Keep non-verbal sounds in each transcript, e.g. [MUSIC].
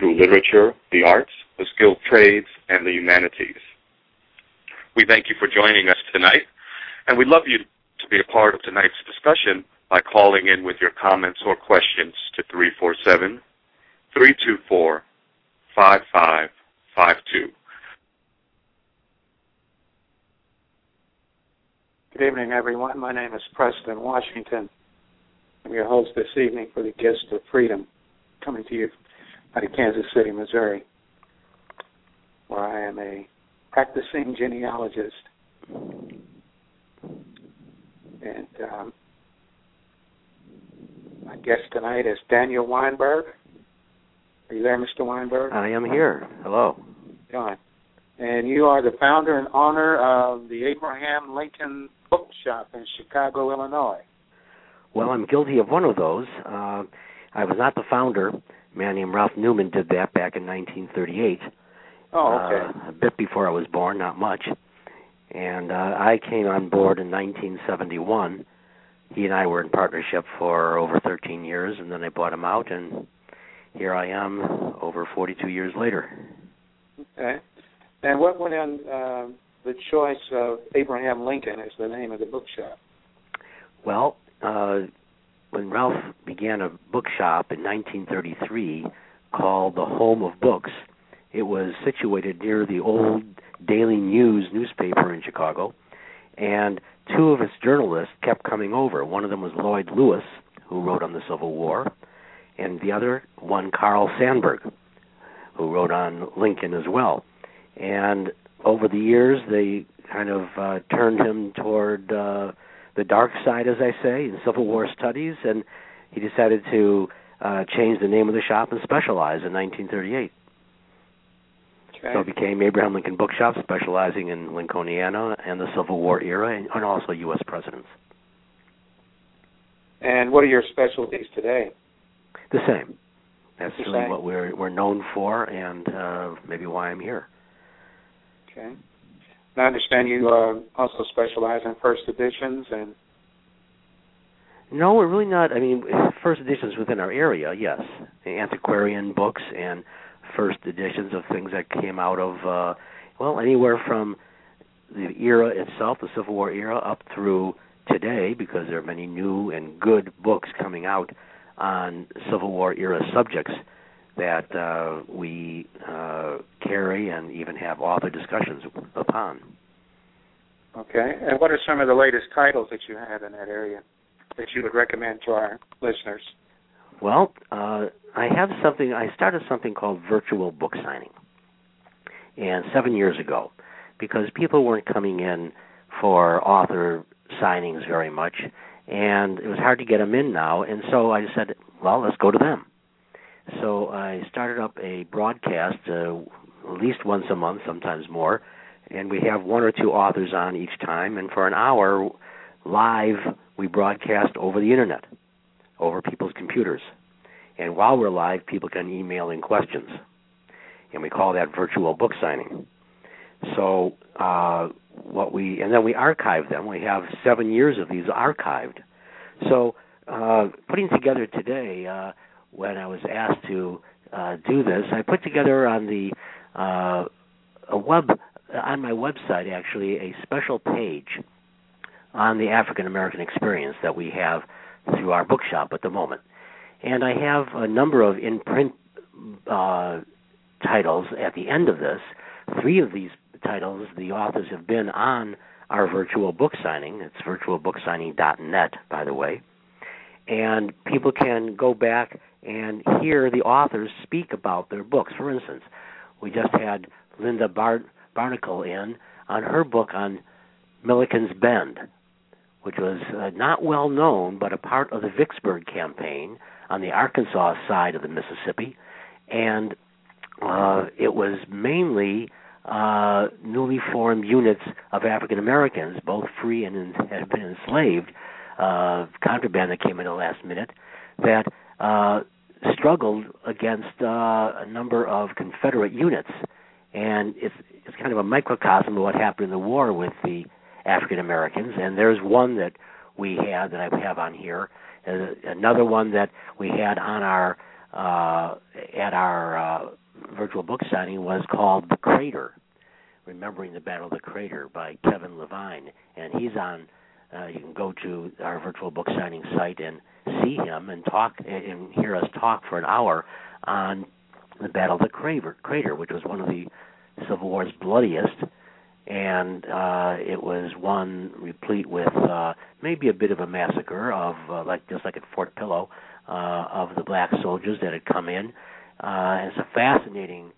through literature, the arts, the skilled trades, and the humanities. We thank you for joining us tonight, and we'd love you to be a part of tonight's discussion by calling in with your comments or questions to 347 324 5552. Good evening, everyone. My name is Preston Washington. I'm your host this evening for the Gist of Freedom, coming to you out of Kansas City, Missouri, where I am a practicing genealogist. And um, my guest tonight is Daniel Weinberg. Are you there, Mr. Weinberg? I am here. Hello. John. And you are the founder and owner of the Abraham Lincoln Bookshop in Chicago, Illinois. Well, I'm guilty of one of those. Uh, I was not the founder. A man named Ralph Newman did that back in 1938. Oh, okay. Uh, a bit before I was born, not much. And uh, I came on board in 1971. He and I were in partnership for over 13 years, and then I bought him out, and here I am over 42 years later. Okay. And what went on uh, the choice of Abraham Lincoln as the name of the bookshop? Well, uh, when Ralph began a bookshop in 1933 called the Home of Books, it was situated near the old Daily News newspaper in Chicago, and two of its journalists kept coming over. One of them was Lloyd Lewis, who wrote on the Civil War, and the other one, Carl Sandburg, who wrote on Lincoln as well. And over the years, they kind of uh, turned him toward uh, the dark side, as I say, in Civil War studies, and he decided to uh, change the name of the shop and specialize in 1938. Okay. So it became Abraham Lincoln Bookshop, specializing in Lincolniana and the Civil War era, and, and also U.S. presidents. And what are your specialties today? The same. That's The really same. what we're we're known for, and uh, maybe why I'm here. Okay. I understand you uh, also specialize in first editions and No, we're really not. I mean, first editions within our area, yes, antiquarian books and first editions of things that came out of uh, well, anywhere from the era itself, the Civil War era, up through today, because there are many new and good books coming out on Civil War era subjects that uh, we uh, carry and even have author discussions upon. okay. And what are some of the latest titles that you have in that area that you would recommend to our listeners? Well, uh, I have something. I started something called virtual book signing, and seven years ago, because people weren't coming in for author signings very much, and it was hard to get them in now. And so I said, well, let's go to them. So I started up a broadcast, uh, at least once a month, sometimes more, and we have one or two authors on each time. And for an hour, live, we broadcast over the internet, over people's computers. And while we're live, people can email in questions, and we call that virtual book signing. So uh, what we and then we archive them. We have seven years of these archived. So uh, putting together today, uh, when I was asked to uh, do this, I put together on the uh, a web on my website actually a special page on the African American experience that we have through our bookshop at the moment, and I have a number of in print uh, titles at the end of this. Three of these titles, the authors have been on our virtual book signing. It's virtualbooksigning.net, by the way. And people can go back and hear the authors speak about their books. For instance, we just had Linda Bar- Barnickel in on her book on Milliken's Bend, which was uh, not well known, but a part of the Vicksburg campaign on the Arkansas side of the Mississippi. And uh, it was mainly uh, newly formed units of African Americans, both free and had been enslaved, uh, contraband that came in the last minute, that uh, struggled against uh, a number of Confederate units, and it's it's kind of a microcosm of what happened in the war with the African Americans. And there's one that we had that I have on here, uh, another one that we had on our uh, at our uh, virtual book signing was called The Crater, Remembering the Battle of the Crater by Kevin Levin, and he's on. Uh, you can go to our virtual book signing site and see him and talk and hear us talk for an hour on the Battle of the Crater, Crater which was one of the Civil War's bloodiest, and uh, it was one replete with uh, maybe a bit of a massacre of uh, like just like at Fort Pillow uh, of the black soldiers that had come in. Uh, and it's a fascinating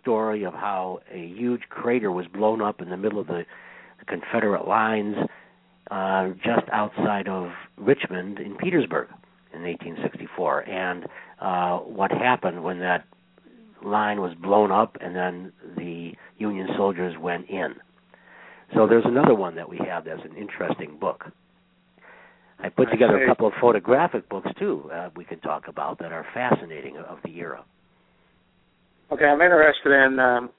story of how a huge crater was blown up in the middle of the, the Confederate lines uh, just outside of Richmond in Petersburg in 1864, and uh, what happened when that line was blown up and then the Union soldiers went in. So there's another one that we have that's an interesting book. I put together a couple of photographic books too. Uh, we can talk about that are fascinating of the era. Okay, I'm interested in um,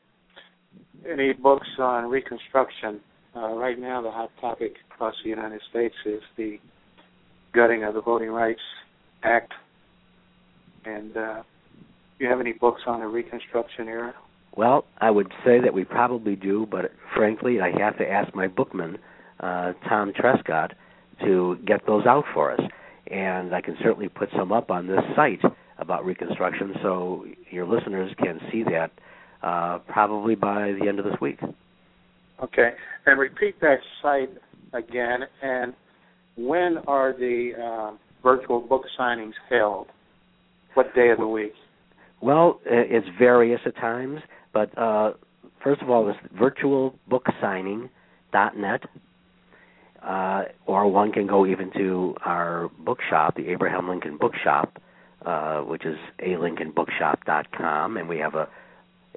any books on Reconstruction. Uh, right now, the hot topic across the United States is the gutting of the Voting Rights Act. And uh, do you have any books on the Reconstruction era? Well, I would say that we probably do, but frankly, I have to ask my bookman, uh, Tom Trescott, to get those out for us. And I can certainly put some up on this site about Reconstruction so your listeners can see that uh, probably by the end of this week. Okay. And repeat that site again. And when are the uh, virtual book signings held? What day of the week? Well, it's various at times, but uh, first of all, it's virtualbooksigning.net, uh, or one can go even to our bookshop, the Abraham Lincoln Bookshop, uh, which is alincolnbookshop.com, and we have a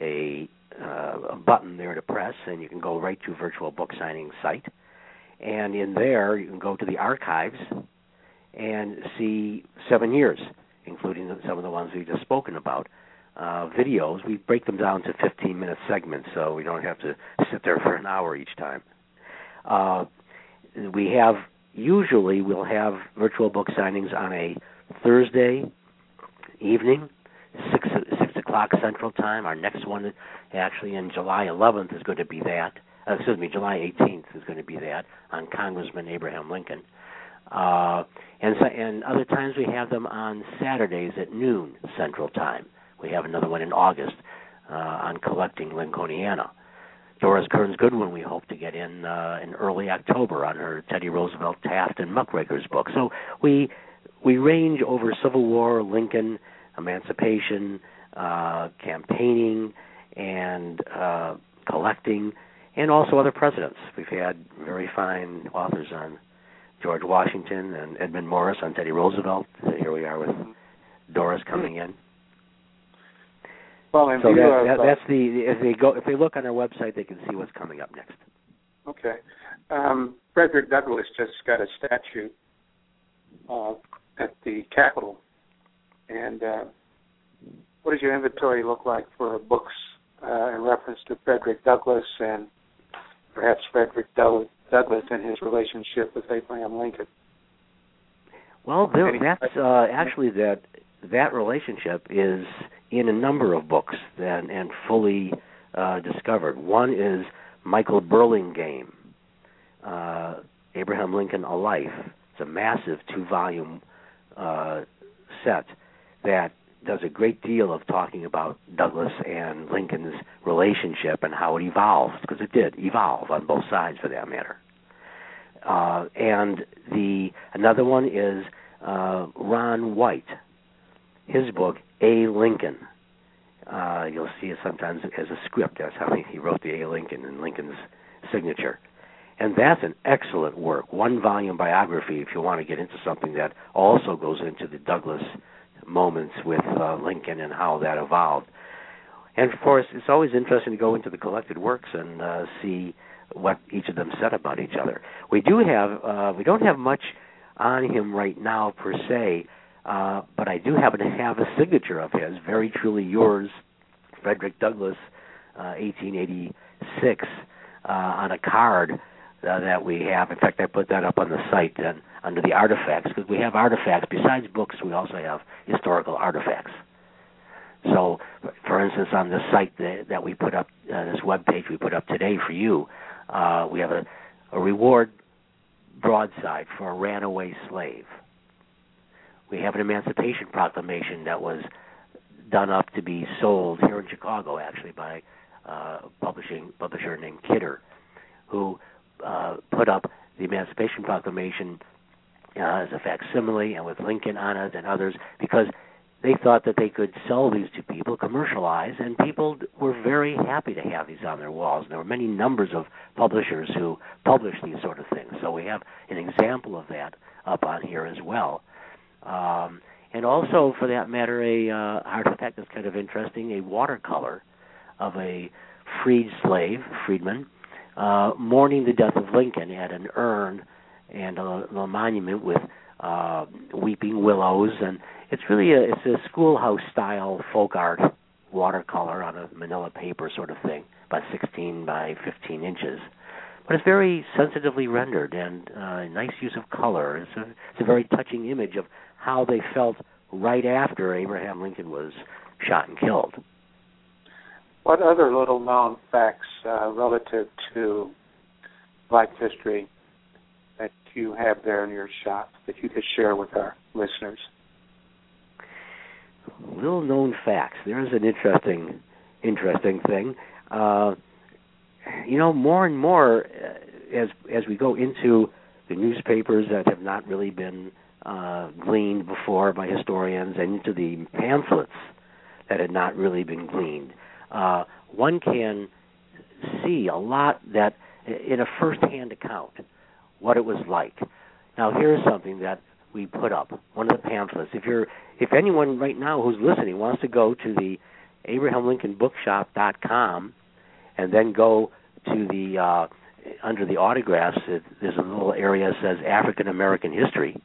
a, uh, a button there to press, and you can go right to virtual book signing site. And in there, you can go to the archives and see seven years including some of the ones we've just spoken about. Uh, videos, we break them down to 15 minute segments so we don't have to sit there for an hour each time. Uh, we have, usually, we'll have virtual book signings on a Thursday evening, 6, 6 o'clock Central Time. Our next one, actually, in July 11th, is going to be that. Uh, excuse me, July 18th is going to be that on Congressman Abraham Lincoln. Uh, and so, and other times we have them on Saturdays at noon Central Time. We have another one in August uh, on collecting Lincolniana. Doris Kearns Goodwin we hope to get in uh, in early October on her Teddy Roosevelt, Taft, and Muckrakers book. So we we range over Civil War, Lincoln, emancipation, uh, campaigning, and uh, collecting, and also other presidents. We've had very fine authors on George Washington and Edmund Morris on Teddy Roosevelt. So here we are with Doris coming in. Well, so that, that, that's the if they go if they look on our website, they can see what's coming up next. Okay, um, Frederick Douglass just got a statue uh, at the Capitol, and uh, what does your inventory look like for books uh, in reference to Frederick Douglass and perhaps Frederick Douglass and his relationship with Abraham Lincoln. Well, there, that's uh, actually that that relationship is in a number of books and, and fully uh, discovered. One is Michael Burlingame, uh, Abraham Lincoln: A Life. It's a massive two-volume uh, set that does a great deal of talking about Douglass and Lincoln's relationship and how it evolved, because it did evolve on both sides for that matter. Uh, and the another one is uh, Ron White, his book A Lincoln. Uh, you'll see it sometimes as a script. That's how he, he wrote the A Lincoln and Lincoln's signature. And that's an excellent work, one volume biography if you want to get into something that also goes into the Douglass moments with uh, Lincoln and how that evolved. and of course, it's always interesting to go into the collected works and uh, see what each of them said about each other. We do have uh, we don't have much on him right now per se, uh, but I do happen to have a signature of his, very truly yours, Frederick Douglass, uh, 1886, uh, on a card uh, that we have. In fact, I put that up on the site and under the artifacts because we have artifacts besides books. We also have historical artifacts. So, for instance, on the site that, that we put up, uh, this web page we put up today for you, uh, we have a, a reward broadside for a runaway slave. We have an Emancipation Proclamation that was done up to be sold here in Chicago, actually, by uh, a publishing publisher named Kidder, who uh, put up the Emancipation Proclamation uh, as a facsimile and with Lincoln on it and others because they thought that they could sell these to people, commercialize, and people were very happy to have these on their walls. And there were many numbers of publishers who published these sort of things. So we have an example of that up on here as well. Um, and also, for that matter, a uh, artifact that's kind of interesting: a watercolor of a freed slave, freedman, uh, mourning the death of Lincoln at an urn and a, a monument with uh, weeping willows, and it's really a it's a schoolhouse style folk art watercolor on a manila paper sort of thing, about 16 by 15 inches. But it's very sensitively rendered and uh, nice use of color. It's a it's a very touching image of how they felt right after Abraham Lincoln was shot and killed. What other little known facts uh, relative to life history that you have there in your shop that you could share with our listeners? Little known facts. There's an interesting, interesting thing. Uh, you know, more and more uh, as as we go into the newspapers that have not really been uh, gleaned before by historians, and into the pamphlets that had not really been gleaned, uh, one can see a lot that in a first-hand account what it was like. Now, here's something that we put up one of the pamphlets. If you're, if anyone right now who's listening wants to go to the AbrahamLincolnBookshop.com and then go to the uh, under the autographs, it, there's a little area that says African American History,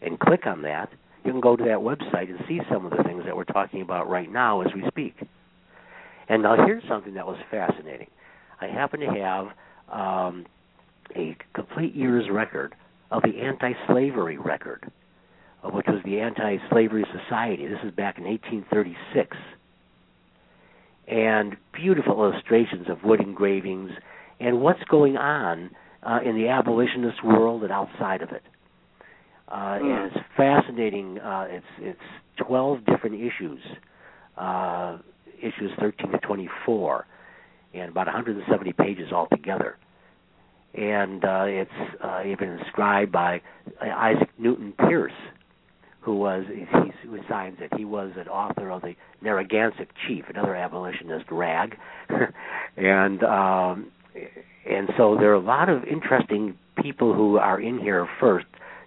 and click on that. You can go to that website and see some of the things that we're talking about right now as we speak. And now here's something that was fascinating. I happen to have um, a complete year's record of the anti-slavery record, which was the Anti-Slavery Society. This is back in 1836, and beautiful illustrations of wood engravings and what's going on uh, in the abolitionist world and outside of it. Uh, mm. And it's fascinating. Uh, it's it's 12 different issues, uh, issues 13 to 24, and about 170 pages altogether and uh, it's uh, even inscribed by Isaac Newton Pierce, who was he, who signs it. He was an author of the Narragansett Chief, another abolitionist rag, [LAUGHS] and um, and so there are a lot of interesting people who are in here first.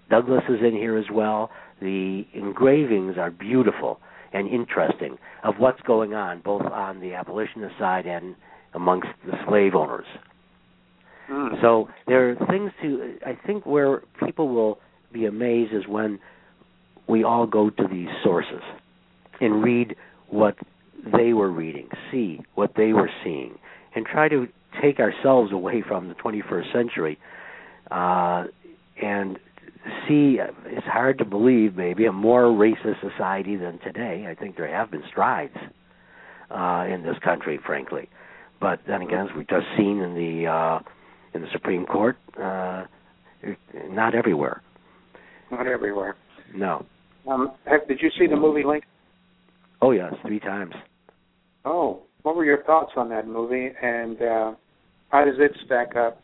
Douglass is in here as well. The engravings are beautiful and interesting of what's going on, both on the abolitionist side and amongst the slave owners. Mm. So there are things to. I think where people will be amazed is when we all go to these sources and read what they were reading, see what they were seeing, and try to take ourselves away from the 21st century uh, and see. It's hard to believe, maybe, a more racist society than today. I think there have been strides uh, in this country, frankly. But then again, as we've just seen in the uh, in the Supreme Court. Uh, not everywhere. Not everywhere. No. Um, have, did you see the movie Lincoln? Oh yes, three times. Oh, what were your thoughts on that movie, and uh, how does it stack up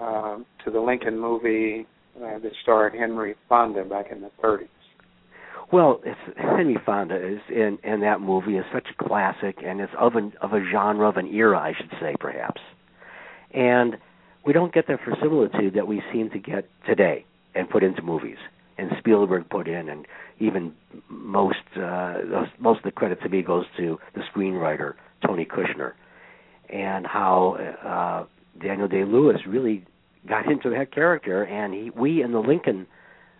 uh, to the Lincoln movie uh, that starred Henry Fonda back in the 30s? Well, it's Henry Fonda is in in that movie is such a classic, and it's of an of a genre of an era, I should say, perhaps and we don't get the verisimilitude that we seem to get today and put into movies. and Spielberg put in, and even most uh, most of the credit to me goes to the screenwriter Tony Kushner, and how uh, Daniel Day Lewis really got into that character, and he, we in the Lincoln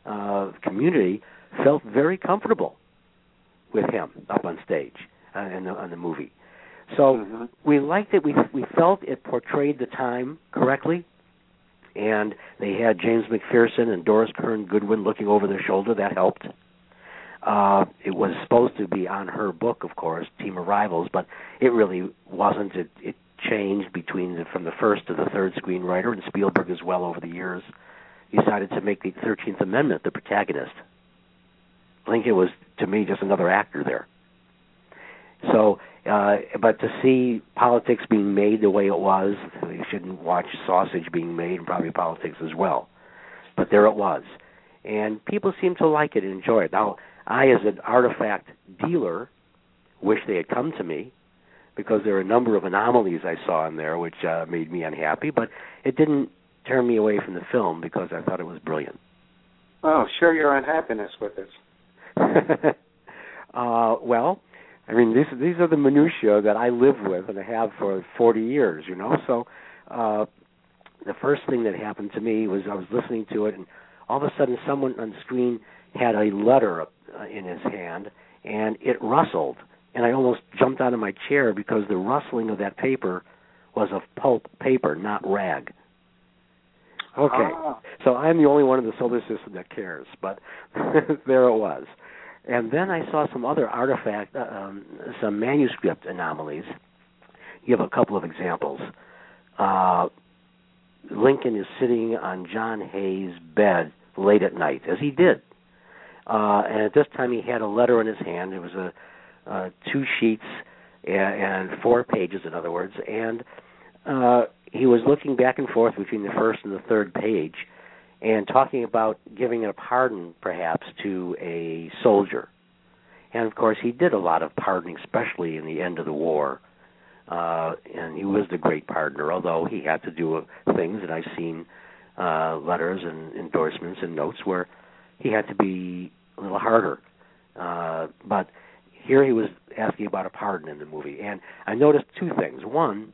uh, community felt very comfortable with him up on stage uh, in the, on the movie. So mm-hmm. we liked it. We we felt it portrayed the time correctly, and they had James McPherson and Doris Kearns Goodwin looking over their shoulder. That helped. Uh, it was supposed to be on her book, of course, Team of Rivals, but it really wasn't. It, it changed between the, from the first to the third screenwriter, and Spielberg as well over the years decided to make the Thirteenth Amendment the protagonist. Lincoln was, to me, just another actor there. So, uh, but to see politics being made the way it was, you shouldn't watch sausage being made, and probably politics as well. But there it was, and people seem to like it and enjoy it. Now, I, as an artifact dealer, wish they had come to me because there are a number of anomalies I saw in there which uh, made me unhappy. But it didn't turn me away from the film because I thought it was brilliant. Oh, share your unhappiness with us. [LAUGHS] uh, well, I mean, these these are the minutiae that I live with and I have for 40 years. You know, so uh, the first thing that happened to me was I was listening to it, and all of a sudden, someone on the screen had a letter uh, in his hand, and it rustled, and I almost jumped out of my chair because the rustling of that paper was of pulp paper, not rag. Okay, ah. so I'm the only one in the solar system that cares, but [LAUGHS] there it was. And then I saw some other artifact, uh, um, some manuscript anomalies. Give a couple of examples. Uh, Lincoln is sitting on John Hay's bed late at night, as he did. Uh, and at this time, he had a letter in his hand. It was a uh, two sheets and, and four pages, in other words, and uh, he was looking back and forth between the first and the third page and talking about giving a pardon, perhaps, to a soldier. And of course, he did a lot of pardoning, especially in the end of the war. Uh, and he was the great pardoner, although he had to do things, and I've seen uh, letters and endorsements and notes where he had to be a little harder. Uh, but here he was asking about a pardon in the movie, and I noticed two things. One,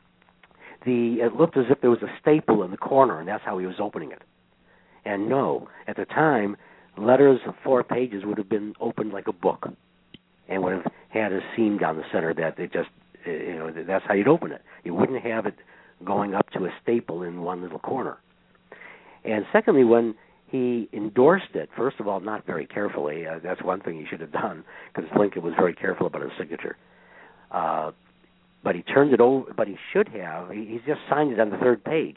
the it looked as if there was a staple in the corner, and that's how he was opening it. And no, at the time, letters of four pages would have been opened like a book, and would have had a seam down the center that it just, you know, that's how you'd open it. You wouldn't have it going up to a staple in one little corner. And secondly, when he endorsed it, first of all, not very carefully. Uh, that's one thing he should have done because Lincoln was very careful about his signature. Uh, but he turned it over. But he should have. He, he just signed it on the third page.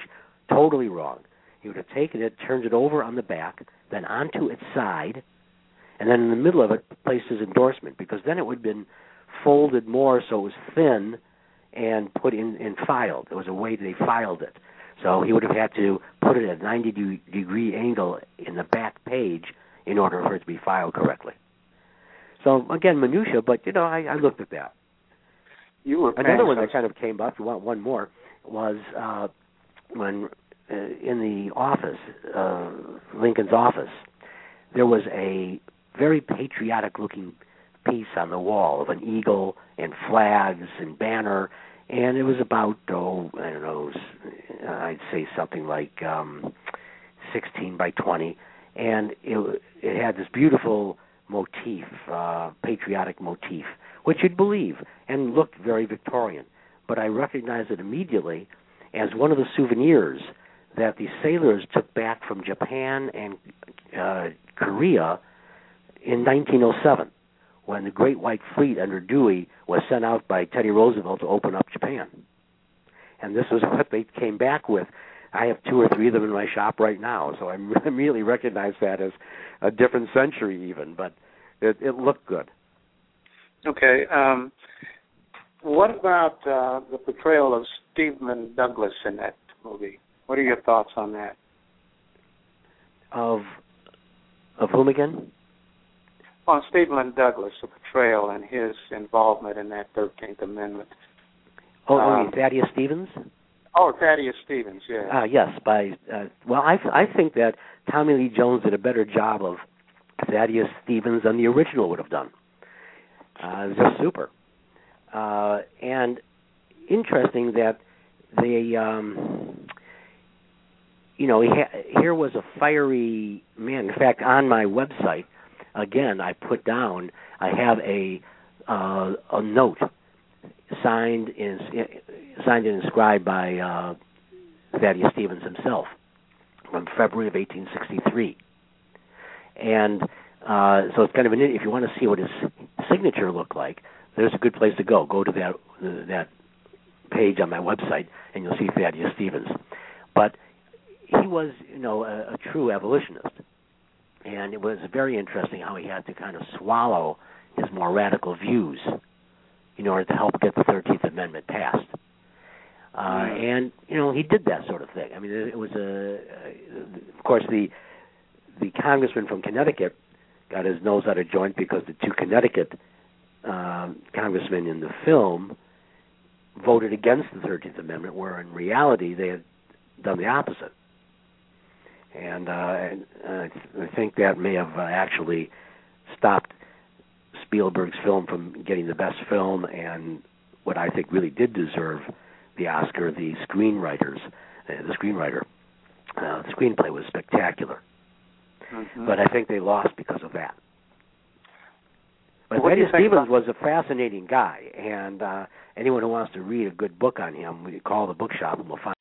Totally wrong. He would have taken it, turned it over on the back, then onto its side, and then in the middle of it placed his endorsement because then it would have been folded more so it was thin and put in and filed. There was a way they filed it. So he would have had to put it at a 90 degree angle in the back page in order for it to be filed correctly. So again, minutia, but you know, I, I looked at that. You were another one that kind of came up. You want one more? Was uh, when uh, in the office, uh, Lincoln's office, there was a very patriotic-looking piece on the wall of an eagle and flags and banner and it was about oh I don't know I'd say something like um 16 by 20 and it it had this beautiful motif uh patriotic motif which you'd believe and looked very Victorian. But I recognized it immediately as one of the souvenirs that the sailors took back from Japan and uh Korea in 1907 when the Great White Fleet under Dewey was sent out by Teddy Roosevelt to open up Japan. And this was [LAUGHS] what they came back with. I have two or three of them in my shop right now, so I [LAUGHS] immediately recognize that as a different century, even. But it, it looked good. Okay. Um, what about uh, the portrayal of Stephen Douglas in that movie? What are your thoughts on that? Of of whom again? on Stephen Douglas, the portrayal and his involvement in that Thirteenth Amendment. Oh, um, oh, Thaddeus Stevens. Oh, Thaddeus Stevens, yeah. Ah, yes. By uh, well, I I think that Tommy Lee Jones did a better job of Thaddeus Stevens than the original would have done. Uh, just super. Uh, and interesting that they, um, you know, ha- here was a fiery man. In fact, on my website, again, I put down, I have a uh, a note signed signed and inscribed by uh, Thaddeus Stevens himself from February of 1863. And uh, so it's kind of an if you want to see what his signature looked like, there's a good place to go. Go to that that page on my website, and you'll see Thaddeus Stevens. But he was, you know, a, a true abolitionist, and it was very interesting how he had to kind of swallow his more radical views in order to help get the Thirteenth Amendment passed. Uh, and you know he did that sort of thing. I mean, it, it was a, uh, of course, the the congressman from Connecticut got his nose out of joint because the two Connecticut um, congressmen in the film voted against the Thirteenth Amendment, where in reality they had done the opposite. And, uh, and uh, I think that may have uh, actually stopped Spielberg's film from getting the best film, and what I think really did deserve the Oscar, the screenwriters, uh, the screenwriter. Uh, the screenplay was spectacular, mm-hmm. but I think they lost because of that. But Eddie Stevens was a fascinating guy, and uh, anyone who wants to read a good book on him, we call the bookshop and we'll find.